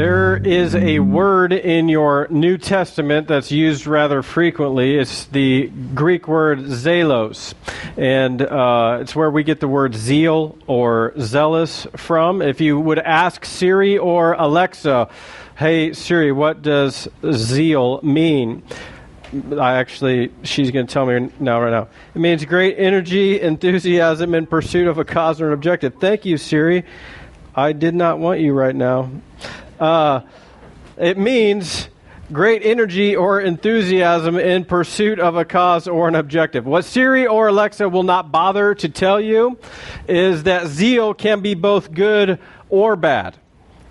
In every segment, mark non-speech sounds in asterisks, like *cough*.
There is a word in your New Testament that's used rather frequently. It's the Greek word zelos. And uh, it's where we get the word zeal or zealous from. If you would ask Siri or Alexa, hey, Siri, what does zeal mean? I actually, she's going to tell me now, right now. It means great energy, enthusiasm in pursuit of a cause or an objective. Thank you, Siri. I did not want you right now. Uh, it means great energy or enthusiasm in pursuit of a cause or an objective. What Siri or Alexa will not bother to tell you is that zeal can be both good or bad.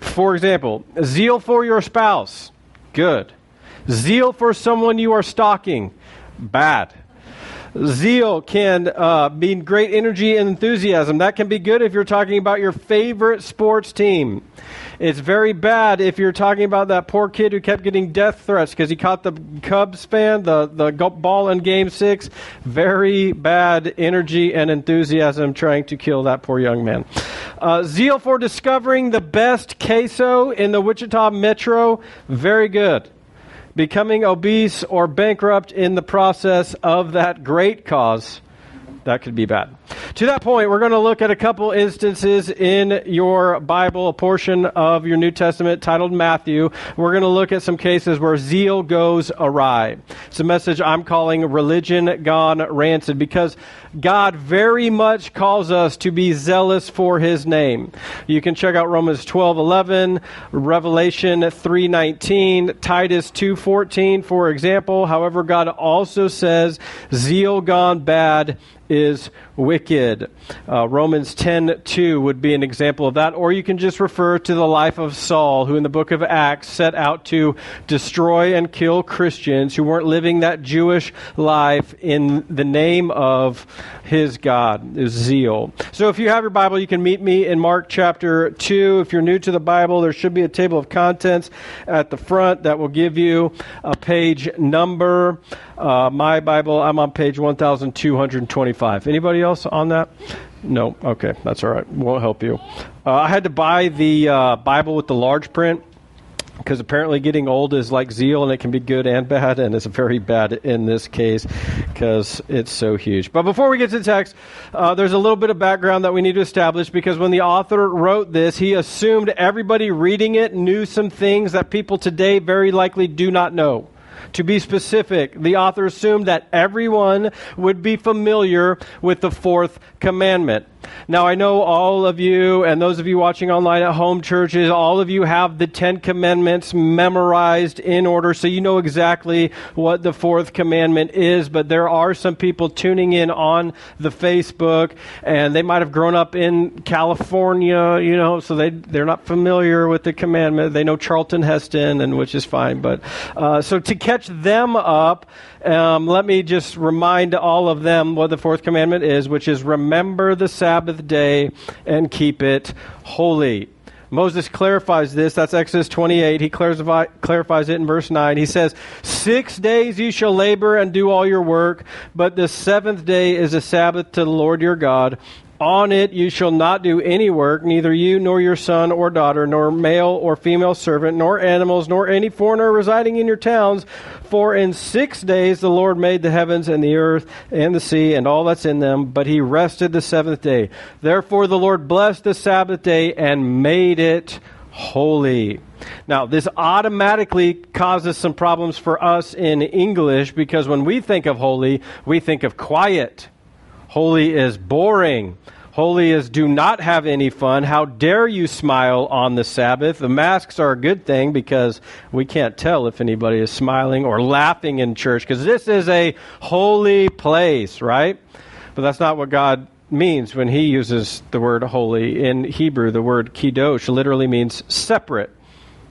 For example, zeal for your spouse, good. Zeal for someone you are stalking, bad. Zeal can uh, mean great energy and enthusiasm. That can be good if you're talking about your favorite sports team. It's very bad if you're talking about that poor kid who kept getting death threats because he caught the Cubs fan, the, the ball in game six. Very bad energy and enthusiasm trying to kill that poor young man. Uh, zeal for discovering the best queso in the Wichita Metro. Very good becoming obese or bankrupt in the process of that great cause that could be bad. To that point, we're going to look at a couple instances in your Bible, a portion of your New Testament titled Matthew. We're going to look at some cases where zeal goes awry. It's a message I'm calling Religion Gone Rancid because God very much calls us to be zealous for his name. You can check out Romans 12:11, Revelation 3:19, Titus 2:14 for example. However, God also says zeal gone bad is wicked. Uh, Romans 10 2 would be an example of that. Or you can just refer to the life of Saul, who in the book of Acts set out to destroy and kill Christians who weren't living that Jewish life in the name of his God, his zeal. So if you have your Bible, you can meet me in Mark chapter 2. If you're new to the Bible, there should be a table of contents at the front that will give you a page number. Uh, my Bible, I'm on page 1225. Anybody else? on that? No. Okay, that's all right. Won't help you. Uh, I had to buy the uh, Bible with the large print because apparently getting old is like zeal and it can be good and bad and it's very bad in this case because it's so huge but before we get to the text uh, there's a little bit of background that we need to establish because when the author wrote this he assumed everybody reading it knew some things that people today very likely do not know to be specific, the author assumed that everyone would be familiar with the fourth commandment. Now, I know all of you and those of you watching online at home churches, all of you have the Ten Commandments memorized in order, so you know exactly what the fourth commandment is. But there are some people tuning in on the Facebook, and they might have grown up in California, you know, so they, they're not familiar with the commandment. They know Charlton Heston, and which is fine. But uh, so to catch them up, um, let me just remind all of them what the fourth commandment is, which is remember the Sabbath day and keep it holy. Moses clarifies this. That's Exodus 28. He clarifies it in verse 9. He says, Six days you shall labor and do all your work, but the seventh day is a Sabbath to the Lord your God. On it you shall not do any work, neither you nor your son or daughter, nor male or female servant, nor animals, nor any foreigner residing in your towns. For in six days the Lord made the heavens and the earth and the sea and all that's in them, but he rested the seventh day. Therefore the Lord blessed the Sabbath day and made it holy. Now, this automatically causes some problems for us in English because when we think of holy, we think of quiet Holy is boring. Holy is do not have any fun. How dare you smile on the Sabbath? The masks are a good thing because we can't tell if anybody is smiling or laughing in church because this is a holy place, right? But that's not what God means when he uses the word holy. In Hebrew, the word kiddush literally means separate,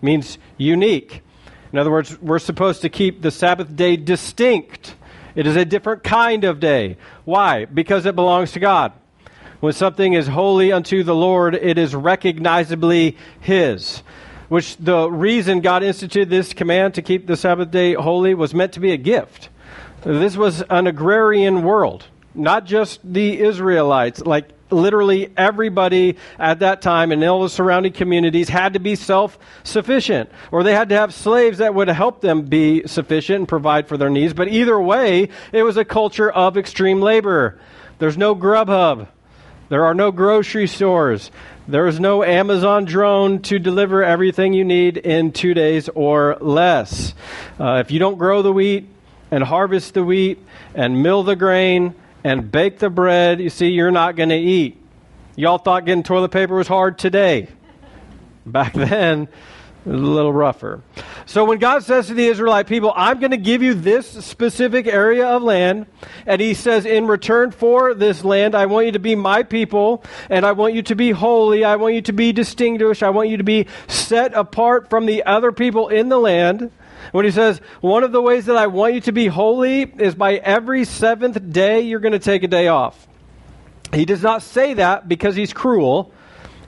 means unique. In other words, we're supposed to keep the Sabbath day distinct it is a different kind of day. Why? Because it belongs to God. When something is holy unto the Lord, it is recognizably His. Which the reason God instituted this command to keep the Sabbath day holy was meant to be a gift. This was an agrarian world, not just the Israelites. Like literally everybody at that time and all the surrounding communities had to be self sufficient, or they had to have slaves that would help them be sufficient and provide for their needs. But either way, it was a culture of extreme labor. There's no Grubhub, there are no grocery stores. There is no Amazon drone to deliver everything you need in two days or less. Uh, if you don't grow the wheat and harvest the wheat and mill the grain and bake the bread, you see, you're not going to eat. Y'all thought getting toilet paper was hard today. Back *laughs* then, a little rougher. So when God says to the Israelite people, I'm going to give you this specific area of land, and he says, in return for this land, I want you to be my people, and I want you to be holy, I want you to be distinguished, I want you to be set apart from the other people in the land. When he says, one of the ways that I want you to be holy is by every seventh day, you're going to take a day off. He does not say that because he's cruel.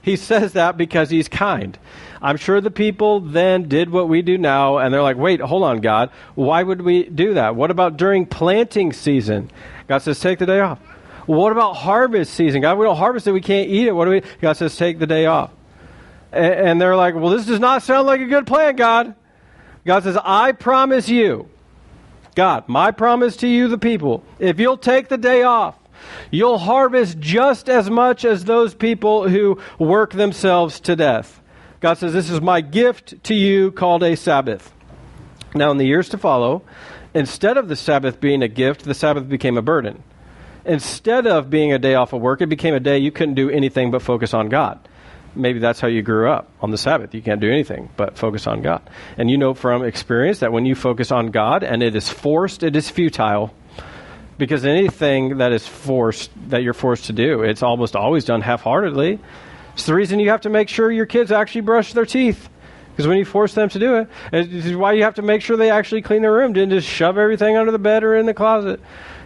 He says that because he's kind. I'm sure the people then did what we do now, and they're like, wait, hold on, God. Why would we do that? What about during planting season? God says, take the day off. what about harvest season? God, we don't harvest it, we can't eat it. What do we? God says, take the day off. And they're like, well, this does not sound like a good plan, God. God says, I promise you, God, my promise to you, the people, if you'll take the day off, you'll harvest just as much as those people who work themselves to death. God says, This is my gift to you called a Sabbath. Now, in the years to follow, instead of the Sabbath being a gift, the Sabbath became a burden. Instead of being a day off of work, it became a day you couldn't do anything but focus on God. Maybe that's how you grew up on the Sabbath. You can't do anything but focus on God. And you know from experience that when you focus on God and it is forced, it is futile. Because anything that is forced, that you're forced to do, it's almost always done half heartedly. It's the reason you have to make sure your kids actually brush their teeth. Because when you force them to do it, it's why you have to make sure they actually clean their room. Didn't just shove everything under the bed or in the closet.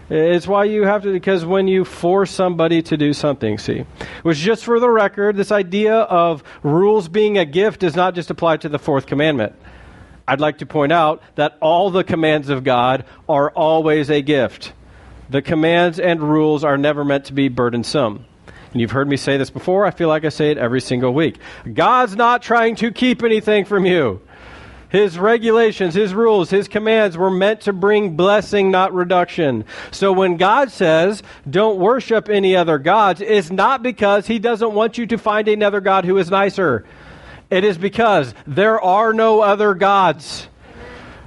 It's why you have to, because when you force somebody to do something, see. Which, just for the record, this idea of rules being a gift does not just apply to the fourth commandment. I'd like to point out that all the commands of God are always a gift. The commands and rules are never meant to be burdensome. And you've heard me say this before. I feel like I say it every single week. God's not trying to keep anything from you. His regulations, His rules, His commands were meant to bring blessing, not reduction. So when God says, don't worship any other gods, it's not because He doesn't want you to find another God who is nicer. It is because there are no other gods.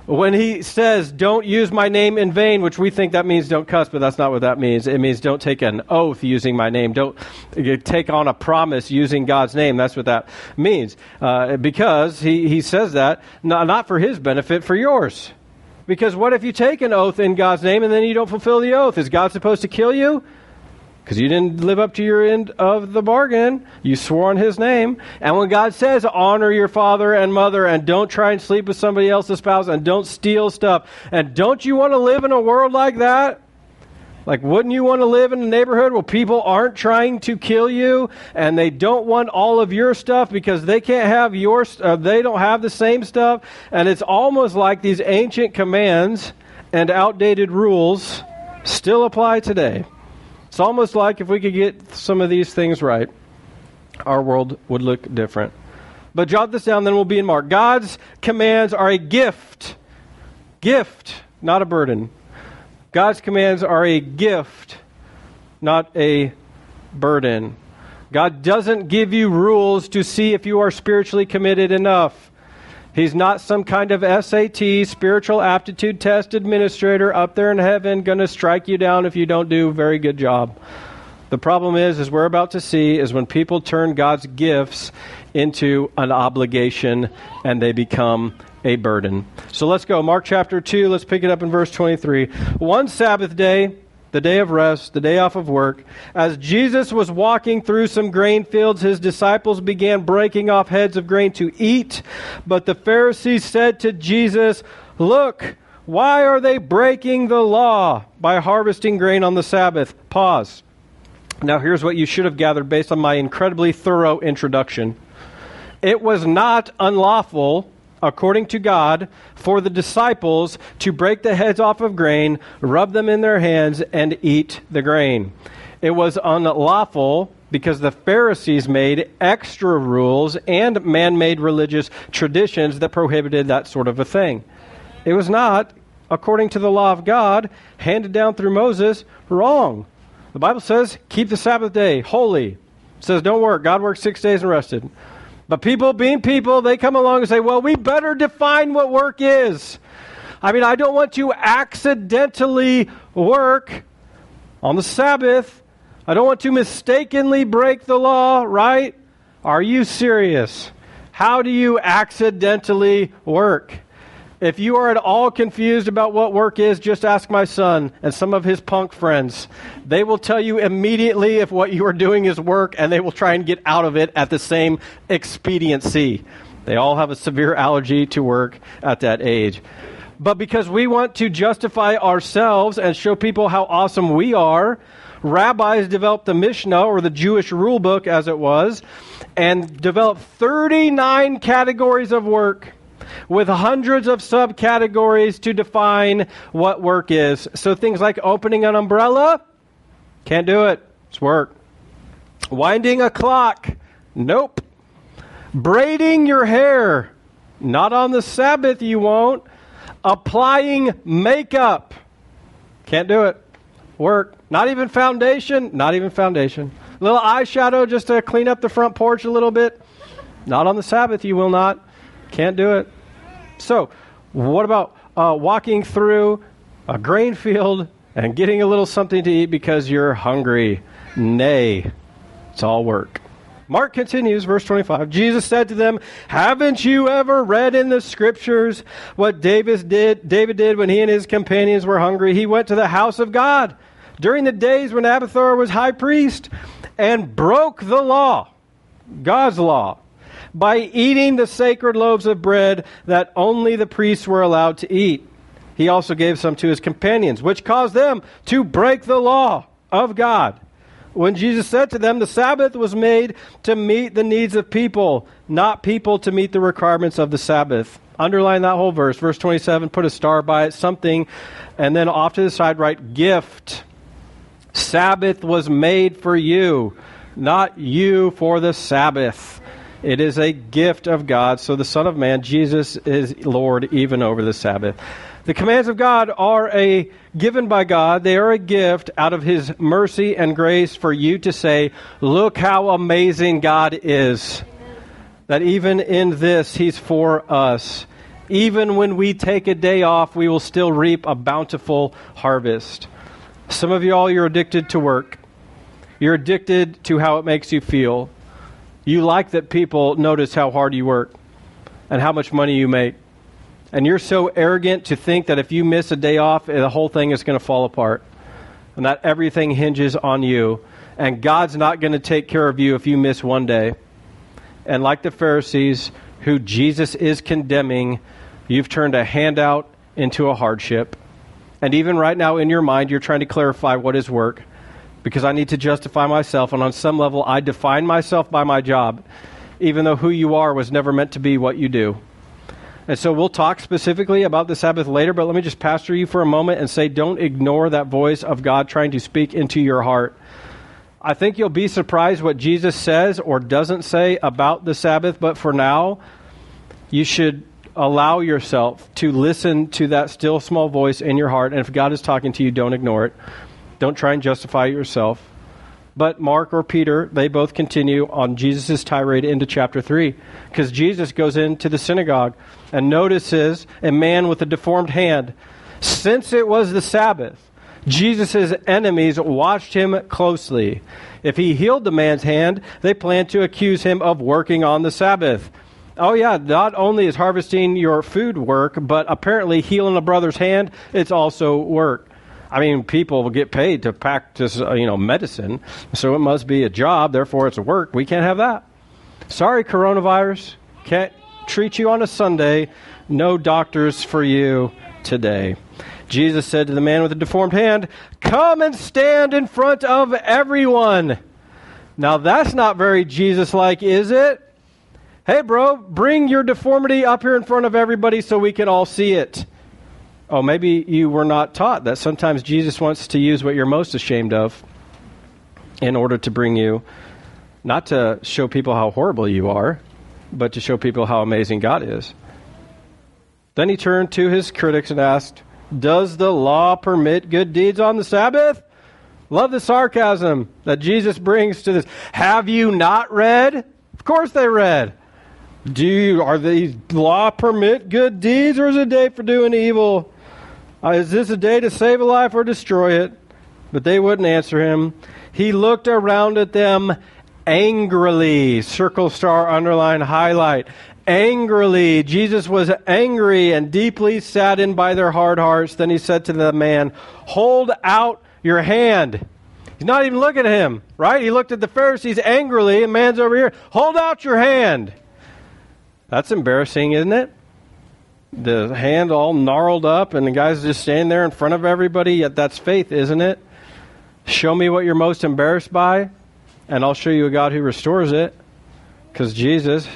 When he says, don't use my name in vain, which we think that means don't cuss, but that's not what that means. It means don't take an oath using my name. Don't take on a promise using God's name. That's what that means. Uh, because he, he says that, not, not for his benefit, for yours. Because what if you take an oath in God's name and then you don't fulfill the oath? Is God supposed to kill you? Because you didn't live up to your end of the bargain. You swore on his name. And when God says, honor your father and mother, and don't try and sleep with somebody else's spouse, and don't steal stuff, and don't you want to live in a world like that? Like, wouldn't you want to live in a neighborhood where people aren't trying to kill you and they don't want all of your stuff because they can't have your, uh, they don't have the same stuff? And it's almost like these ancient commands and outdated rules still apply today. It's almost like if we could get some of these things right, our world would look different. But jot this down, then we'll be in Mark. God's commands are a gift. Gift, not a burden. God's commands are a gift, not a burden. God doesn't give you rules to see if you are spiritually committed enough. He's not some kind of SAT, spiritual aptitude test administrator up there in heaven going to strike you down if you don't do a very good job. The problem is, as we're about to see, is when people turn God's gifts into an obligation and they become a burden. So let's go. Mark chapter 2, let's pick it up in verse 23. One Sabbath day, the day of rest, the day off of work. As Jesus was walking through some grain fields, his disciples began breaking off heads of grain to eat. But the Pharisees said to Jesus, Look, why are they breaking the law by harvesting grain on the Sabbath? Pause. Now, here's what you should have gathered based on my incredibly thorough introduction. It was not unlawful according to God, for the disciples to break the heads off of grain, rub them in their hands, and eat the grain. It was unlawful because the Pharisees made extra rules and man made religious traditions that prohibited that sort of a thing. It was not, according to the law of God, handed down through Moses, wrong. The Bible says, keep the Sabbath day holy. It says, don't work. God worked six days and rested. But people, being people, they come along and say, well, we better define what work is. I mean, I don't want to accidentally work on the Sabbath. I don't want to mistakenly break the law, right? Are you serious? How do you accidentally work? If you are at all confused about what work is, just ask my son and some of his punk friends. They will tell you immediately if what you are doing is work, and they will try and get out of it at the same expediency. They all have a severe allergy to work at that age. But because we want to justify ourselves and show people how awesome we are, rabbis developed the Mishnah, or the Jewish rule book as it was, and developed 39 categories of work with hundreds of subcategories to define what work is. So things like opening an umbrella, can't do it. It's work. Winding a clock, nope. Braiding your hair, not on the Sabbath, you won't. Applying makeup, can't do it. Work. Not even foundation, not even foundation. Little eyeshadow just to clean up the front porch a little bit, not on the Sabbath, you will not. Can't do it. So, what about uh, walking through a grain field and getting a little something to eat because you're hungry? Nay, it's all work. Mark continues, verse 25. Jesus said to them, Haven't you ever read in the scriptures what David did, David did when he and his companions were hungry? He went to the house of God during the days when Abiathar was high priest and broke the law, God's law, by eating the sacred loaves of bread that only the priests were allowed to eat. He also gave some to his companions, which caused them to break the law of God. When Jesus said to them, The Sabbath was made to meet the needs of people, not people to meet the requirements of the Sabbath. Underline that whole verse. Verse 27, put a star by it, something, and then off to the side write gift. Sabbath was made for you, not you for the Sabbath. It is a gift of God. So the Son of Man, Jesus, is Lord even over the Sabbath. The commands of God are a given by God. They are a gift out of his mercy and grace for you to say, look how amazing God is. That even in this he's for us. Even when we take a day off, we will still reap a bountiful harvest. Some of you all you're addicted to work. You're addicted to how it makes you feel. You like that people notice how hard you work and how much money you make. And you're so arrogant to think that if you miss a day off, eh, the whole thing is going to fall apart. And that everything hinges on you. And God's not going to take care of you if you miss one day. And like the Pharisees, who Jesus is condemning, you've turned a handout into a hardship. And even right now in your mind, you're trying to clarify what is work because I need to justify myself. And on some level, I define myself by my job, even though who you are was never meant to be what you do. And so we'll talk specifically about the Sabbath later, but let me just pastor you for a moment and say don't ignore that voice of God trying to speak into your heart. I think you'll be surprised what Jesus says or doesn't say about the Sabbath, but for now, you should allow yourself to listen to that still small voice in your heart. And if God is talking to you, don't ignore it. Don't try and justify yourself. But Mark or Peter, they both continue on Jesus' tirade into chapter 3. Because Jesus goes into the synagogue and notices a man with a deformed hand. Since it was the Sabbath, Jesus' enemies watched him closely. If he healed the man's hand, they planned to accuse him of working on the Sabbath. Oh, yeah, not only is harvesting your food work, but apparently healing a brother's hand, it's also work. I mean, people get paid to practice, uh, you know, medicine, so it must be a job. Therefore, it's a work. We can't have that. Sorry, coronavirus. Can't treat you on a Sunday. No doctors for you today. Jesus said to the man with the deformed hand, Come and stand in front of everyone. Now, that's not very Jesus like, is it? Hey, bro, bring your deformity up here in front of everybody so we can all see it. Oh, maybe you were not taught that sometimes Jesus wants to use what you're most ashamed of in order to bring you not to show people how horrible you are, but to show people how amazing God is. Then he turned to his critics and asked, Does the law permit good deeds on the Sabbath? Love the sarcasm that Jesus brings to this. Have you not read? Of course they read. Do you, are these law permit good deeds or is it a day for doing evil? Uh, is this a day to save a life or destroy it? But they wouldn't answer him. He looked around at them angrily. Circle, star, underline, highlight. Angrily. Jesus was angry and deeply saddened by their hard hearts. Then he said to the man, Hold out your hand. He's not even looking at him, right? He looked at the Pharisees angrily, and man's over here. Hold out your hand. That's embarrassing, isn't it? The hand all gnarled up, and the guy's just standing there in front of everybody. Yet that's faith, isn't it? Show me what you're most embarrassed by, and I'll show you a God who restores it. Because Jesus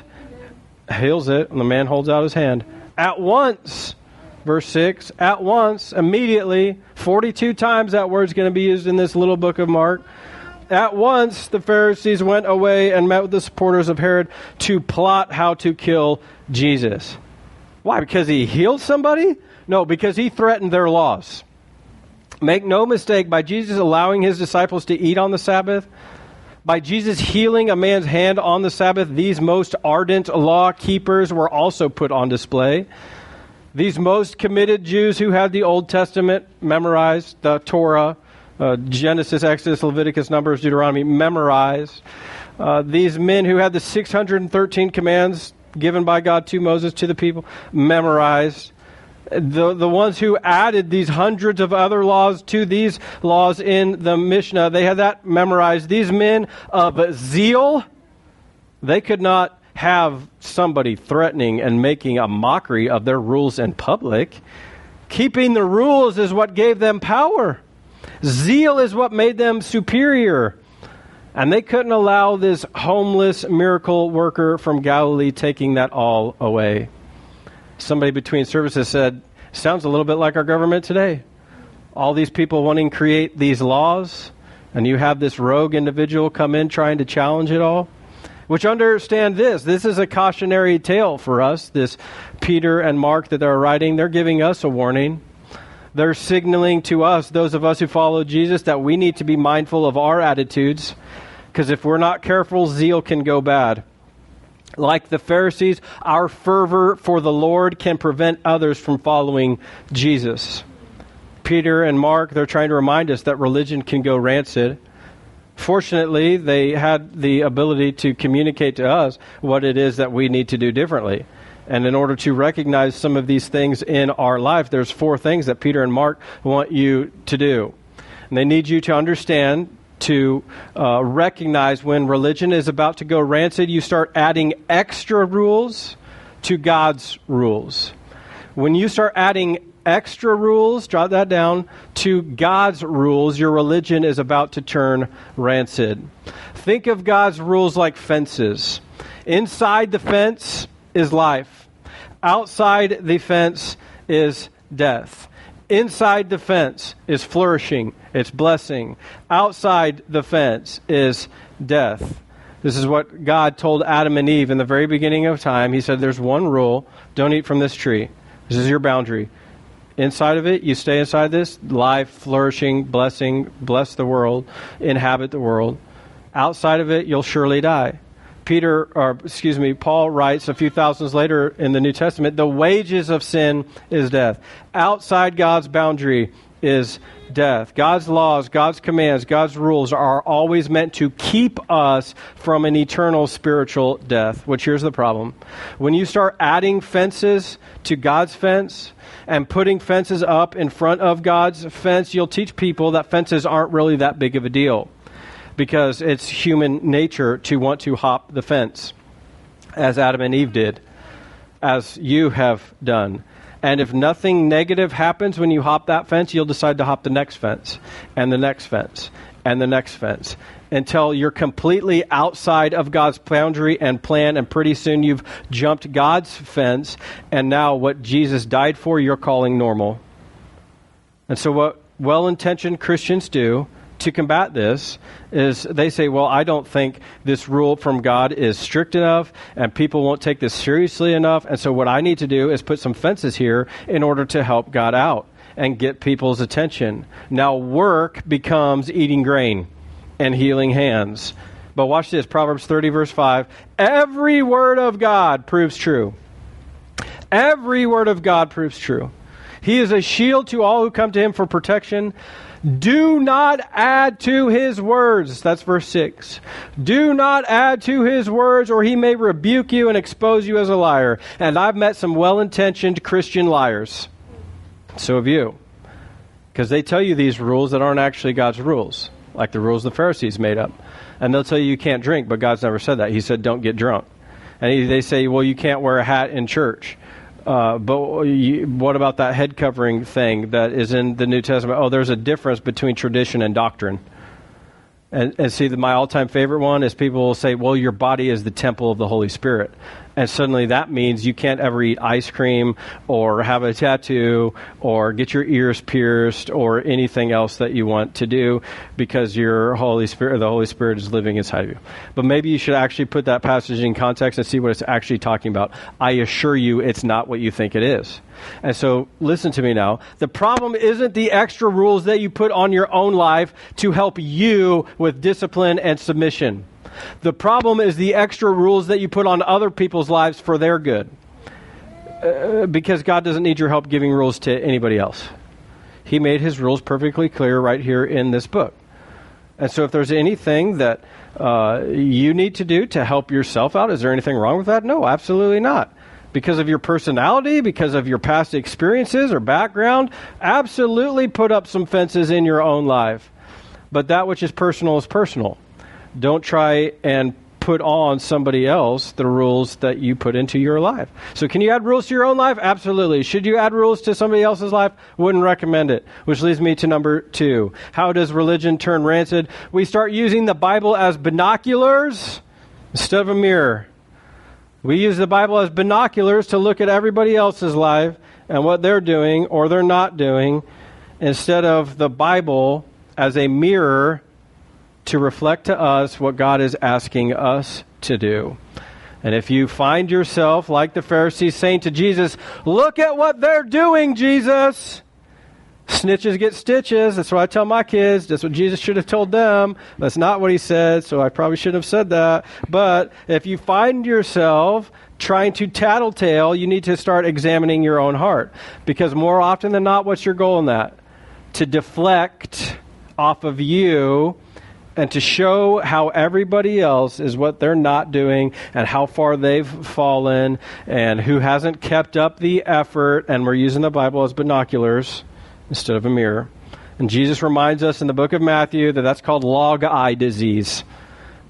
heals it, and the man holds out his hand. At once, verse 6, at once, immediately, 42 times that word's going to be used in this little book of Mark. At once, the Pharisees went away and met with the supporters of Herod to plot how to kill Jesus. Why? Because he healed somebody? No, because he threatened their laws. Make no mistake, by Jesus allowing his disciples to eat on the Sabbath, by Jesus healing a man's hand on the Sabbath, these most ardent law keepers were also put on display. These most committed Jews who had the Old Testament memorized, the Torah, uh, Genesis, Exodus, Leviticus, Numbers, Deuteronomy memorized. Uh, these men who had the 613 commands given by God to Moses to the people memorized. The, the ones who added these hundreds of other laws to these laws in the Mishnah, they had that memorized. These men of zeal, they could not have somebody threatening and making a mockery of their rules in public. Keeping the rules is what gave them power. Zeal is what made them superior. And they couldn't allow this homeless miracle worker from Galilee taking that all away. Somebody between services said, Sounds a little bit like our government today. All these people wanting to create these laws, and you have this rogue individual come in trying to challenge it all. Which understand this. This is a cautionary tale for us, this Peter and Mark that they're writing. They're giving us a warning. They're signaling to us, those of us who follow Jesus, that we need to be mindful of our attitudes. Because if we're not careful, zeal can go bad. Like the Pharisees, our fervor for the Lord can prevent others from following Jesus. Peter and Mark, they're trying to remind us that religion can go rancid. Fortunately, they had the ability to communicate to us what it is that we need to do differently. And in order to recognize some of these things in our life, there's four things that Peter and Mark want you to do. And they need you to understand, to uh, recognize when religion is about to go rancid, you start adding extra rules to God's rules. When you start adding extra rules, jot that down, to God's rules, your religion is about to turn rancid. Think of God's rules like fences. Inside the fence is life, outside the fence is death. Inside the fence is flourishing, it's blessing. Outside the fence is death. This is what God told Adam and Eve in the very beginning of time. He said, There's one rule don't eat from this tree. This is your boundary. Inside of it, you stay inside this life, flourishing, blessing, bless the world, inhabit the world. Outside of it, you'll surely die. Peter, or excuse me, Paul writes a few thousands later in the New Testament, the wages of sin is death. Outside God's boundary is death. God's laws, God's commands, God's rules are always meant to keep us from an eternal spiritual death. Which here's the problem. When you start adding fences to God's fence, and putting fences up in front of God's fence, you'll teach people that fences aren't really that big of a deal because it's human nature to want to hop the fence, as Adam and Eve did, as you have done. And if nothing negative happens when you hop that fence, you'll decide to hop the next fence, and the next fence, and the next fence until you're completely outside of God's boundary and plan, and pretty soon you've jumped God's fence, and now what Jesus died for, you're calling normal. And so, what well intentioned Christians do to combat this is they say, well, I don't think this rule from God is strict enough and people won't take this seriously enough. And so what I need to do is put some fences here in order to help God out and get people's attention. Now, work becomes eating grain and healing hands. But watch this Proverbs 30, verse 5. Every word of God proves true. Every word of God proves true. He is a shield to all who come to him for protection. Do not add to his words. That's verse 6. Do not add to his words, or he may rebuke you and expose you as a liar. And I've met some well intentioned Christian liars. So have you. Because they tell you these rules that aren't actually God's rules, like the rules the Pharisees made up. And they'll tell you you can't drink, but God's never said that. He said, don't get drunk. And he, they say, well, you can't wear a hat in church. Uh, but you, what about that head covering thing that is in the New Testament? Oh, there's a difference between tradition and doctrine. And, and see, the, my all time favorite one is people will say, well, your body is the temple of the Holy Spirit and suddenly that means you can't ever eat ice cream or have a tattoo or get your ears pierced or anything else that you want to do because your Holy Spirit, the Holy Spirit is living inside of you. But maybe you should actually put that passage in context and see what it's actually talking about. I assure you it's not what you think it is. And so listen to me now. The problem isn't the extra rules that you put on your own life to help you with discipline and submission. The problem is the extra rules that you put on other people's lives for their good. Uh, because God doesn't need your help giving rules to anybody else. He made his rules perfectly clear right here in this book. And so, if there's anything that uh, you need to do to help yourself out, is there anything wrong with that? No, absolutely not. Because of your personality, because of your past experiences or background, absolutely put up some fences in your own life. But that which is personal is personal. Don't try and put on somebody else the rules that you put into your life. So, can you add rules to your own life? Absolutely. Should you add rules to somebody else's life? Wouldn't recommend it. Which leads me to number two. How does religion turn rancid? We start using the Bible as binoculars instead of a mirror. We use the Bible as binoculars to look at everybody else's life and what they're doing or they're not doing instead of the Bible as a mirror to reflect to us what God is asking us to do. And if you find yourself like the Pharisees saying to Jesus, Look at what they're doing, Jesus. Snitches get stitches. That's what I tell my kids. That's what Jesus should have told them. That's not what he said, so I probably shouldn't have said that. But if you find yourself trying to tattletale, you need to start examining your own heart. Because more often than not, what's your goal in that? To deflect off of you and to show how everybody else is what they're not doing and how far they've fallen and who hasn't kept up the effort. And we're using the Bible as binoculars instead of a mirror. And Jesus reminds us in the book of Matthew that that's called log eye disease.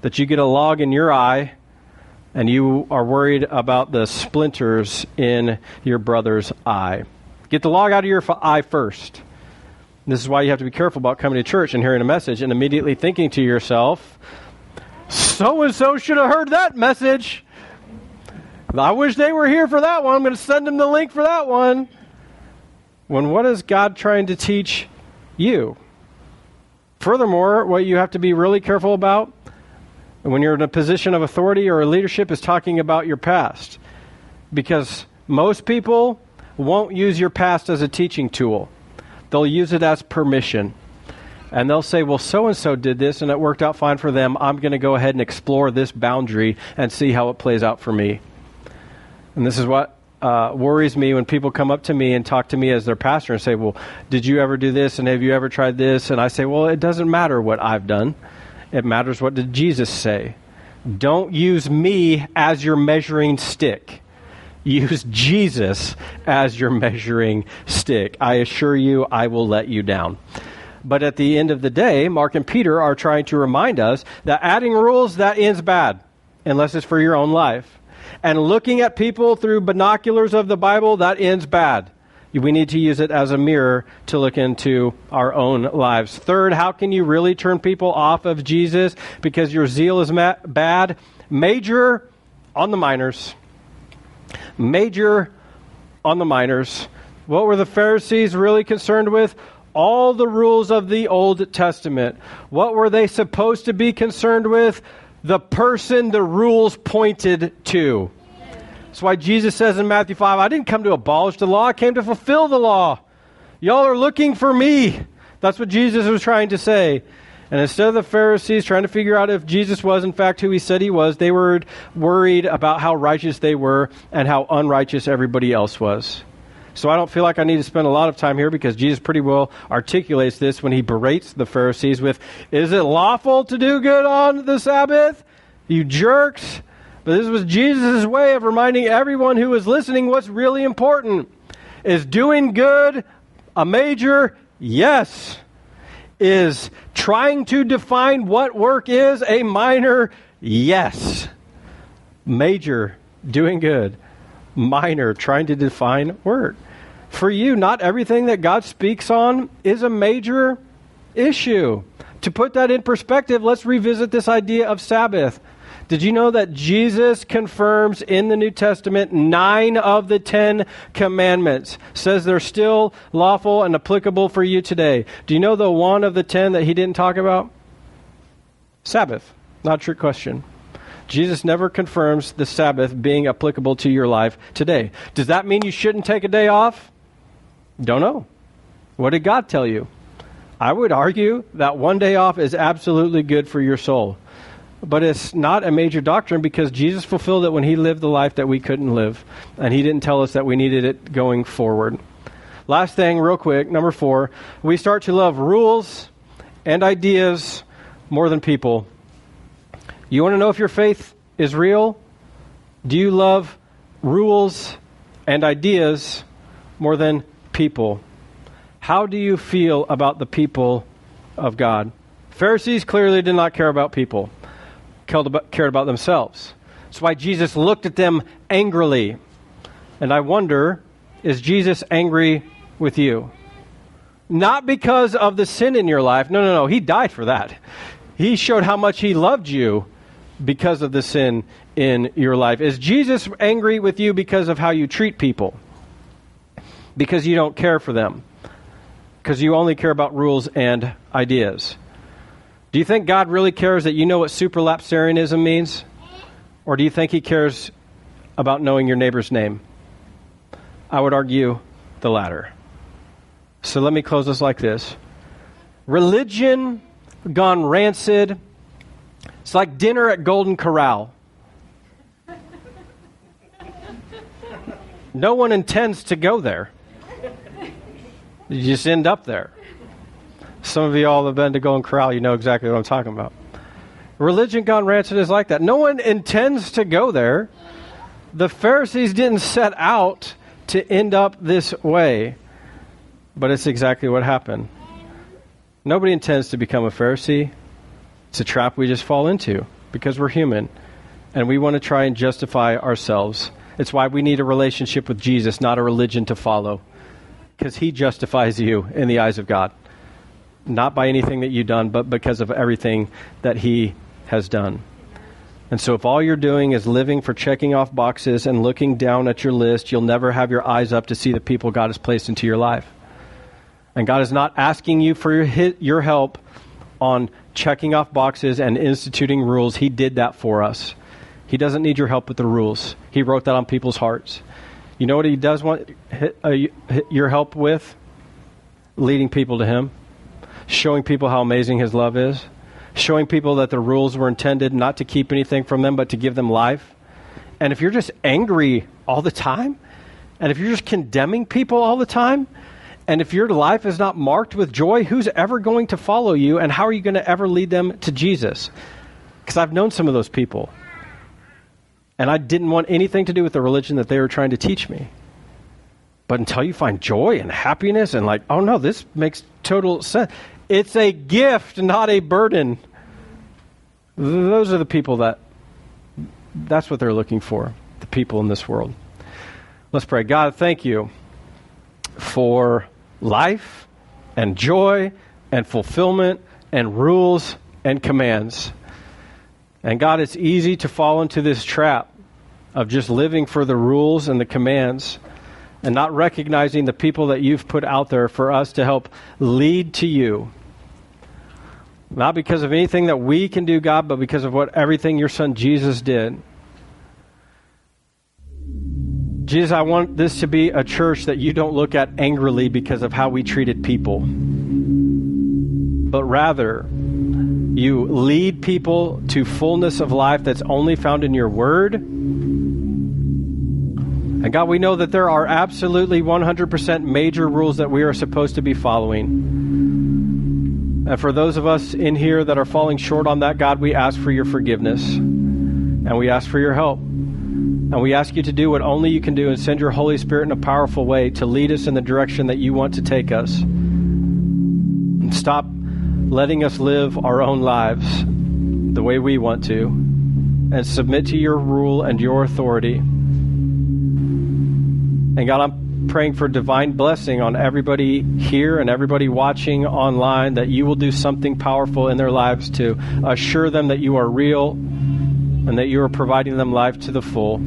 That you get a log in your eye and you are worried about the splinters in your brother's eye. Get the log out of your eye first. This is why you have to be careful about coming to church and hearing a message and immediately thinking to yourself, so and so should have heard that message. I wish they were here for that one. I'm going to send them the link for that one. When what is God trying to teach you? Furthermore, what you have to be really careful about when you're in a position of authority or a leadership is talking about your past. Because most people won't use your past as a teaching tool. They'll use it as permission. And they'll say, well, so and so did this and it worked out fine for them. I'm going to go ahead and explore this boundary and see how it plays out for me. And this is what uh, worries me when people come up to me and talk to me as their pastor and say, well, did you ever do this? And have you ever tried this? And I say, well, it doesn't matter what I've done. It matters what did Jesus say. Don't use me as your measuring stick use Jesus as your measuring stick. I assure you, I will let you down. But at the end of the day, Mark and Peter are trying to remind us that adding rules, that ends bad, unless it's for your own life. And looking at people through binoculars of the Bible, that ends bad. We need to use it as a mirror to look into our own lives. Third, how can you really turn people off of Jesus because your zeal is ma- bad? Major on the minors major on the minors. What were the Pharisees really concerned with? all the rules of the Old Testament. What were they supposed to be concerned with? The person the rules pointed to. That's why Jesus says in Matthew 5, I didn't come to abolish the law, I came to fulfill the law. Y'all are looking for me. That's what Jesus was trying to say. And instead of the Pharisees trying to figure out if Jesus was, in fact, who he said he was, they were worried about how righteous they were and how unrighteous everybody else was. So I don't feel like I need to spend a lot of time here because Jesus pretty well articulates this when he berates the Pharisees with, Is it lawful to do good on the Sabbath? You jerks. But this was Jesus' way of reminding everyone who was listening what's really important. Is doing good a major? Yes. Is trying to define what work is a minor? Yes. Major, doing good. Minor, trying to define work. For you, not everything that God speaks on is a major issue. To put that in perspective, let's revisit this idea of Sabbath. Did you know that Jesus confirms in the New Testament nine of the Ten Commandments? Says they're still lawful and applicable for you today. Do you know the one of the ten that he didn't talk about? Sabbath. Not a trick question. Jesus never confirms the Sabbath being applicable to your life today. Does that mean you shouldn't take a day off? Don't know. What did God tell you? I would argue that one day off is absolutely good for your soul but it's not a major doctrine because Jesus fulfilled it when he lived the life that we couldn't live. And he didn't tell us that we needed it going forward. Last thing, real quick, number four, we start to love rules and ideas more than people. You want to know if your faith is real? Do you love rules and ideas more than people? How do you feel about the people of God? Pharisees clearly did not care about people cared about themselves. That's why Jesus looked at them angrily. And I wonder is Jesus angry with you? Not because of the sin in your life. No, no, no. He died for that. He showed how much He loved you because of the sin in your life. Is Jesus angry with you because of how you treat people? Because you don't care for them? Because you only care about rules and ideas? Do you think God really cares that you know what supralapsarianism means? Or do you think he cares about knowing your neighbor's name? I would argue the latter. So let me close this like this Religion gone rancid. It's like dinner at Golden Corral. No one intends to go there. You just end up there. Some of you all have been to Golden Corral, you know exactly what I'm talking about. Religion gone rancid is like that. No one intends to go there. The Pharisees didn't set out to end up this way, but it's exactly what happened. Nobody intends to become a Pharisee. It's a trap we just fall into because we're human and we want to try and justify ourselves. It's why we need a relationship with Jesus, not a religion to follow, because he justifies you in the eyes of God not by anything that you've done, but because of everything that He has done. And so, if all you're doing is living for checking off boxes and looking down at your list, you'll never have your eyes up to see the people God has placed into your life. And God is not asking you for your, help on checking off boxes and instituting rules. He did that for us. He doesn't need your help with the rules, He wrote that on people's hearts. You know what He does want uh, your help with? Leading people to Him showing people how amazing His love is, showing people that the rules were intended not to keep anything from them, but to give them life. And if you're just angry all the time, and if you're just condemning people all the time, and if your life is not marked with joy, who's ever going to follow you, and how are you going to ever lead them to Jesus? Because I've known some of those people. And I didn't want anything to do with the religion that they were trying to teach me. But until you find joy and happiness and like, oh no, this makes total sense. It's a gift, not a burden. Those are the people that, that's what they're looking for, the people in this world. Let's pray. God, thank you for life and joy and fulfillment and rules and commands. And God, it's easy to fall into this trap of just living for the rules and the commands and not recognizing the people that you've put out there for us to help lead to you. Not because of anything that we can do, God, but because of what everything your son Jesus did. Jesus, I want this to be a church that you don't look at angrily because of how we treated people, but rather you lead people to fullness of life that's only found in your word. And God, we know that there are absolutely 100% major rules that we are supposed to be following. And for those of us in here that are falling short on that, God, we ask for your forgiveness and we ask for your help. And we ask you to do what only you can do and send your Holy Spirit in a powerful way to lead us in the direction that you want to take us. And stop letting us live our own lives the way we want to and submit to your rule and your authority. And God, I'm praying for divine blessing on everybody here and everybody watching online that you will do something powerful in their lives to assure them that you are real and that you are providing them life to the full.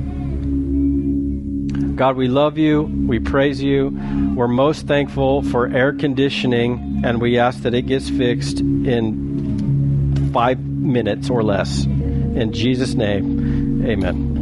God, we love you. We praise you. We're most thankful for air conditioning, and we ask that it gets fixed in five minutes or less. In Jesus' name, amen.